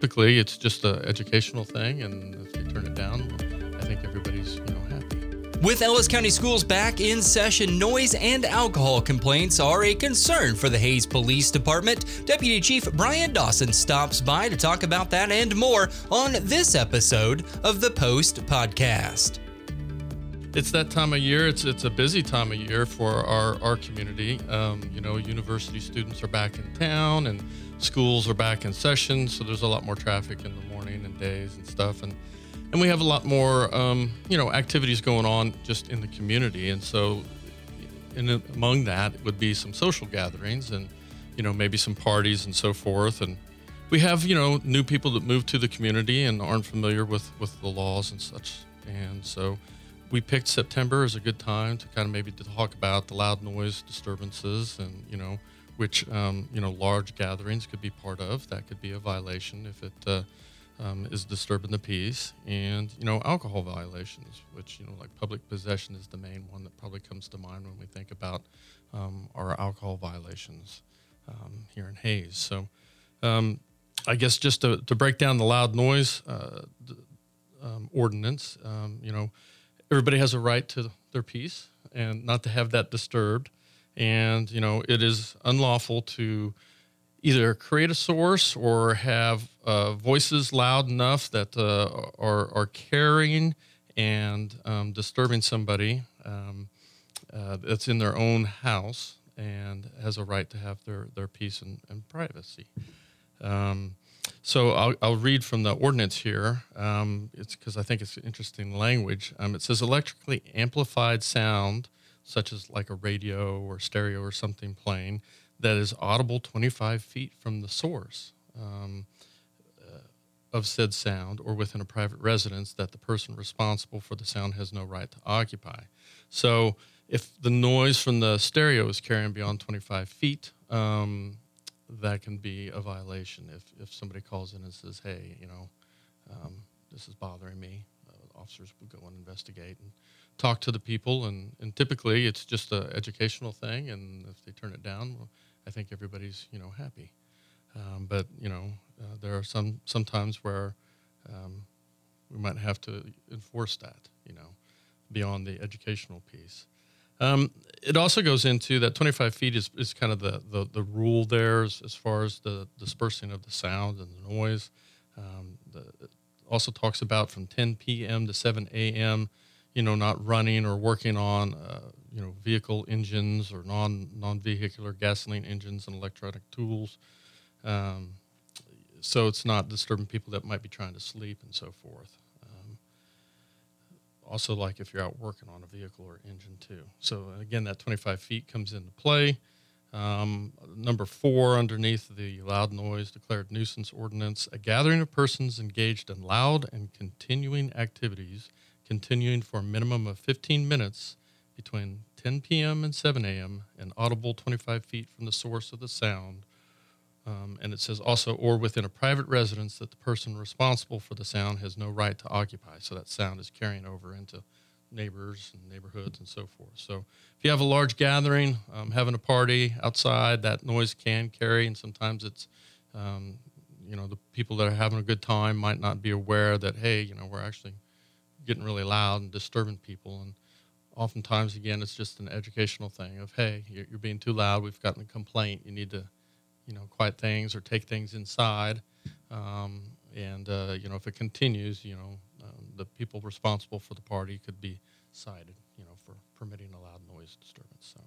Typically, it's just an educational thing, and if they turn it down, I think everybody's you know happy. With Ellis County Schools back in session, noise and alcohol complaints are a concern for the Hays Police Department. Deputy Chief Brian Dawson stops by to talk about that and more on this episode of the Post Podcast. It's that time of year. It's it's a busy time of year for our our community. Um, you know, university students are back in town, and schools are back in session. So there's a lot more traffic in the morning and days and stuff. And and we have a lot more um, you know activities going on just in the community and so in among that would be some social gatherings and you know maybe some parties and so forth and we have you know new people that move to the community and aren't familiar with with the laws and such and so we picked september as a good time to kind of maybe to talk about the loud noise disturbances and you know which um, you know large gatherings could be part of. That could be a violation if it uh, um, is disturbing the peace, and you know alcohol violations, which you know like public possession is the main one that probably comes to mind when we think about um, our alcohol violations um, here in Hays. So, um, I guess just to, to break down the loud noise uh, um, ordinance, you know, everybody has a right to their peace and not to have that disturbed, and you know it is unlawful to either create a source or have uh, voices loud enough that uh, are, are carrying and um, disturbing somebody um, uh, that's in their own house and has a right to have their, their peace and, and privacy. Um, so I'll, I'll, read from the ordinance here. Um, it's because I think it's interesting language. Um, it says electrically amplified sound, such as like a radio or stereo or something playing, that is audible 25 feet from the source um, uh, of said sound or within a private residence that the person responsible for the sound has no right to occupy. So if the noise from the stereo is carrying beyond 25 feet, um, that can be a violation. If, if somebody calls in and says, hey, you know, um, this is bothering me, uh, officers would go and investigate and talk to the people. And, and typically it's just an educational thing. And if they turn it down, well, I think everybody's you know happy. Um, but you know, uh, there are some some times where um, we might have to enforce that. You know, beyond the educational piece. Um, it also goes into that 25 feet is, is kind of the, the, the rule there as, as, far as the dispersing of the sound and the noise. Um, the, it also talks about from 10 p.m. to 7 a.m you know, not running or working on, uh, you know, vehicle engines or non non vehicular gasoline engines and electronic tools. Um, so it's not disturbing people that might be trying to sleep and so forth. Um, also, like if you're out working on a vehicle or engine too. So again, that 25 feet comes into play. Um, number four, underneath the loud noise declared nuisance ordinance, a gathering of persons engaged in loud and continuing activities continuing for a minimum of 15 minutes between 10 p.m. and 7 a.m. and audible 25 feet from the source of the sound. Um, and it says also, or within a private residence that the person responsible for the sound has no right to occupy. So that sound is carrying over into neighbors and neighborhoods and so forth. So if you have a large gathering, um, having a party outside, that noise can carry, and sometimes it's, um, you know, the people that are having a good time might not be aware that, hey, you know, we're actually getting really loud and disturbing people. And oftentimes, again, it's just an educational thing of, hey, you're, you're being too loud. We've gotten a complaint. You need to, you know, quiet things or take things inside. Um, and uh, you know, if it continues, you know, um, the people responsible for the party could be cited, you know, for permitting a loud noise disturbance. So,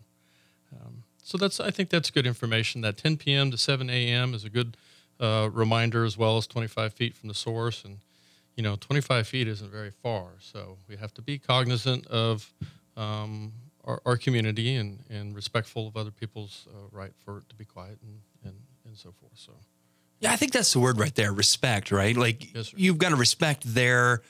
um, so that's I think that's good information. That 10 p.m. to 7 a.m. is a good uh, reminder, as well as 25 feet from the source, and you know, 25 feet isn't very far. So we have to be cognizant of um, our, our, community and, and respectful of other people's uh, right for it to be quiet and, and, and so forth. So, yeah, I think that's the word right there respect, right? Like, yes, you've got to respect their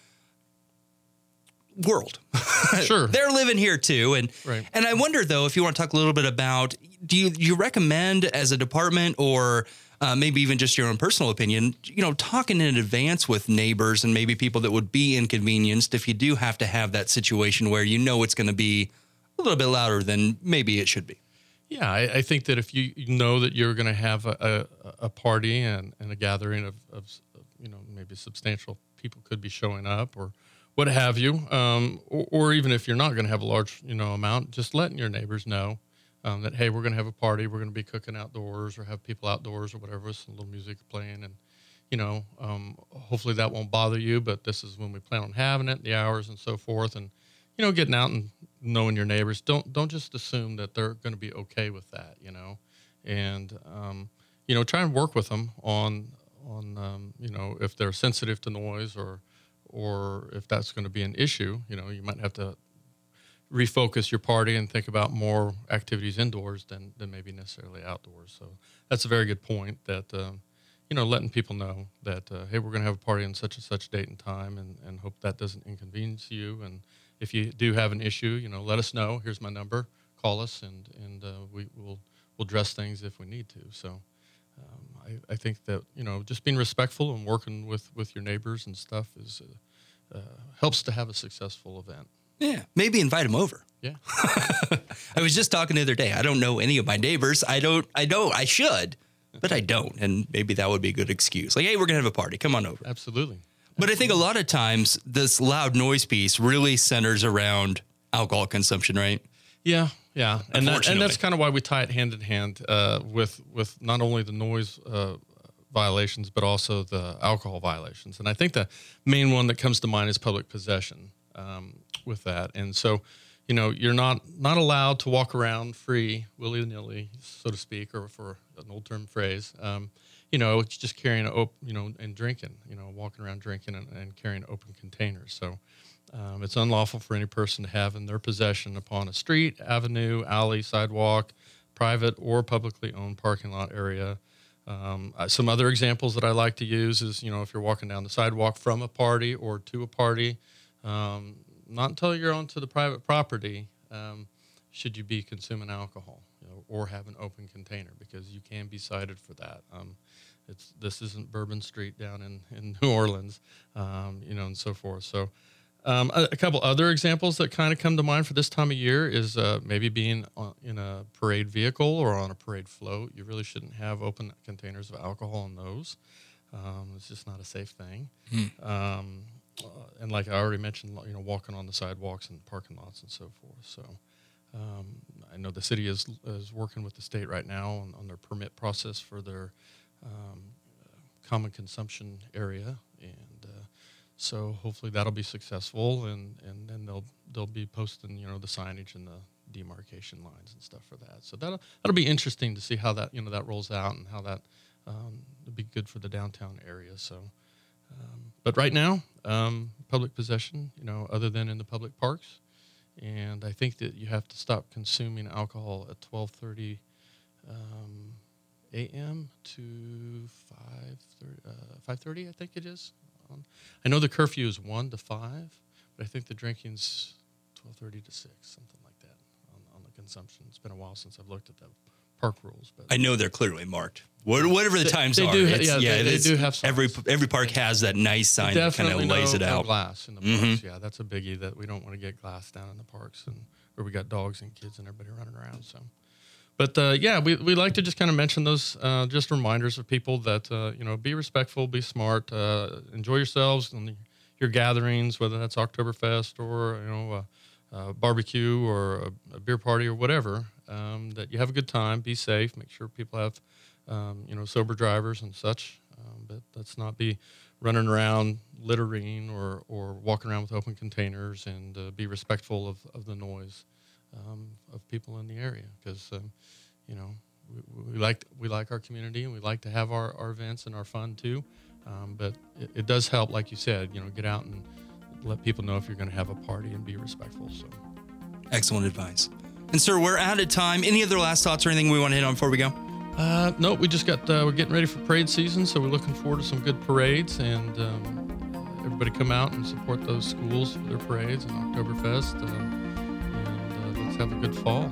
world. Sure. They're living here too. And right. and I wonder though if you want to talk a little bit about do you do you recommend as a department or uh, maybe even just your own personal opinion, you know, talking in advance with neighbors and maybe people that would be inconvenienced if you do have to have that situation where you know it's going to be a little bit louder than maybe it should be. Yeah, I, I think that if you know that you're going to have a, a, a, party and, and a gathering of, of, you know, maybe substantial people could be showing up or what have you, um, or, or, even if you're not going to have a large you know amount, just letting your neighbors know um, that hey, we're going to have a party, we're going to be cooking outdoors or have people outdoors or whatever, with some little music playing, and you know, um, hopefully that won't bother you. But this is when we plan on having it, the hours and so forth, and you know, getting out and knowing your neighbors. Don't don't just assume that they're going to be okay with that, you know, and um, you know, try and work with them on on um, you know if they're sensitive to noise or or if that's going to be an issue. You know, you might have to refocus your party and think about more activities indoors than, than maybe necessarily outdoors. So that's a very good point that, um, you know, letting people know that, uh, hey, we're going to have a party on such and such date and time and, and hope that doesn't inconvenience you. And if you do have an issue, you know, let us know. Here's my number. Call us and, and uh, we will we'll address things if we need to. So um, I, I think that, you know, just being respectful and working with, with your neighbors and stuff is uh, uh helps to have a successful event. Yeah, maybe invite them over. Yeah. I was just talking the other day. I don't know any of my neighbors. I don't. I know I should, but I don't. And maybe that would be a good excuse. Like, hey, we're gonna have a party. Come on over. Absolutely. But I think a lot of times this loud noise piece really centers around alcohol consumption, right? Yeah, yeah, and that, and that's kind of why we tie it hand in hand uh, with with not only the noise uh, violations but also the alcohol violations. And I think the main one that comes to mind is public possession um, with that. And so, you know, you're not not allowed to walk around free, willy nilly, so to speak, or for an old term phrase. Um, you know, it's just carrying, op- you know, and drinking. You know, walking around drinking and, and carrying open containers. So. Um, it's unlawful for any person to have in their possession upon a street, avenue, alley, sidewalk, private or publicly owned parking lot area. Um, uh, some other examples that I like to use is, you know, if you're walking down the sidewalk from a party or to a party, um, not until you're onto the private property um, should you be consuming alcohol you know, or have an open container because you can be cited for that. Um, it's this isn't Bourbon Street down in, in New Orleans, um, you know, and so forth. So. Um, a, a, couple other examples that kind of come to mind for this time of year is uh, maybe being on, in a parade vehicle or on a parade float. You really shouldn't have open containers of alcohol in those. Um, it's just not a safe thing. Hmm. Uh, and like I already mentioned, you know, walking on the sidewalks and parking lots and so forth. So um, I know the city is is working with the state right now on, on their permit process for their um, common consumption area, and uh, so hopefully that'll be successful, and and then they'll they'll be posting you know the signage and the demarcation lines and stuff for that. So that'll that'll be interesting to see how that you know that rolls out and how that um, will be good for the downtown area. So. Um, but right now, um, public possession, you know, other than in the public parks, and I think that you have to stop consuming alcohol at 12:30 um, a.m. to 5:30. Uh, 5:30, I think it is. Um, I know the curfew is one to five, but I think the drinking's 12:30 to six, something like that, on, on the consumption. It's been a while since I've looked at the park rules, but I know they're clearly marked. Whatever the they, times they are, do, yeah, yeah, they, they do have signs. every every park has that nice sign that kind of lays no, it out. No glass in the parks, mm-hmm. yeah, that's a biggie that we don't want to get glass down in the parks and where we got dogs and kids and everybody running around. So, but uh, yeah, we, we like to just kind of mention those uh, just reminders of people that uh, you know be respectful, be smart, uh, enjoy yourselves and your gatherings, whether that's Oktoberfest or you know a barbecue or a, a, beer party or whatever. Um, that you have a good time, be safe, make sure people have um, you know, sober drivers and such. Um, but let's not be running around littering or, or walking around with open containers and uh, be respectful of, of the noise um, of people in the area because, um, you know, we, we, like we like our community and we like to have our, our events and our fun too. Um, but it, it, does help, like you said, you know, get out and let people know if you're going to have a party and be respectful. So, excellent advice. And sir, we're out of time. Any other last thoughts or anything we want to hit on before we go? Uh, no, we just got uh, we're getting ready for parade season, so we're looking forward to some good parades and um, everybody come out and support those schools for their parades and Oktoberfest, uh, and uh, let's have a good fall.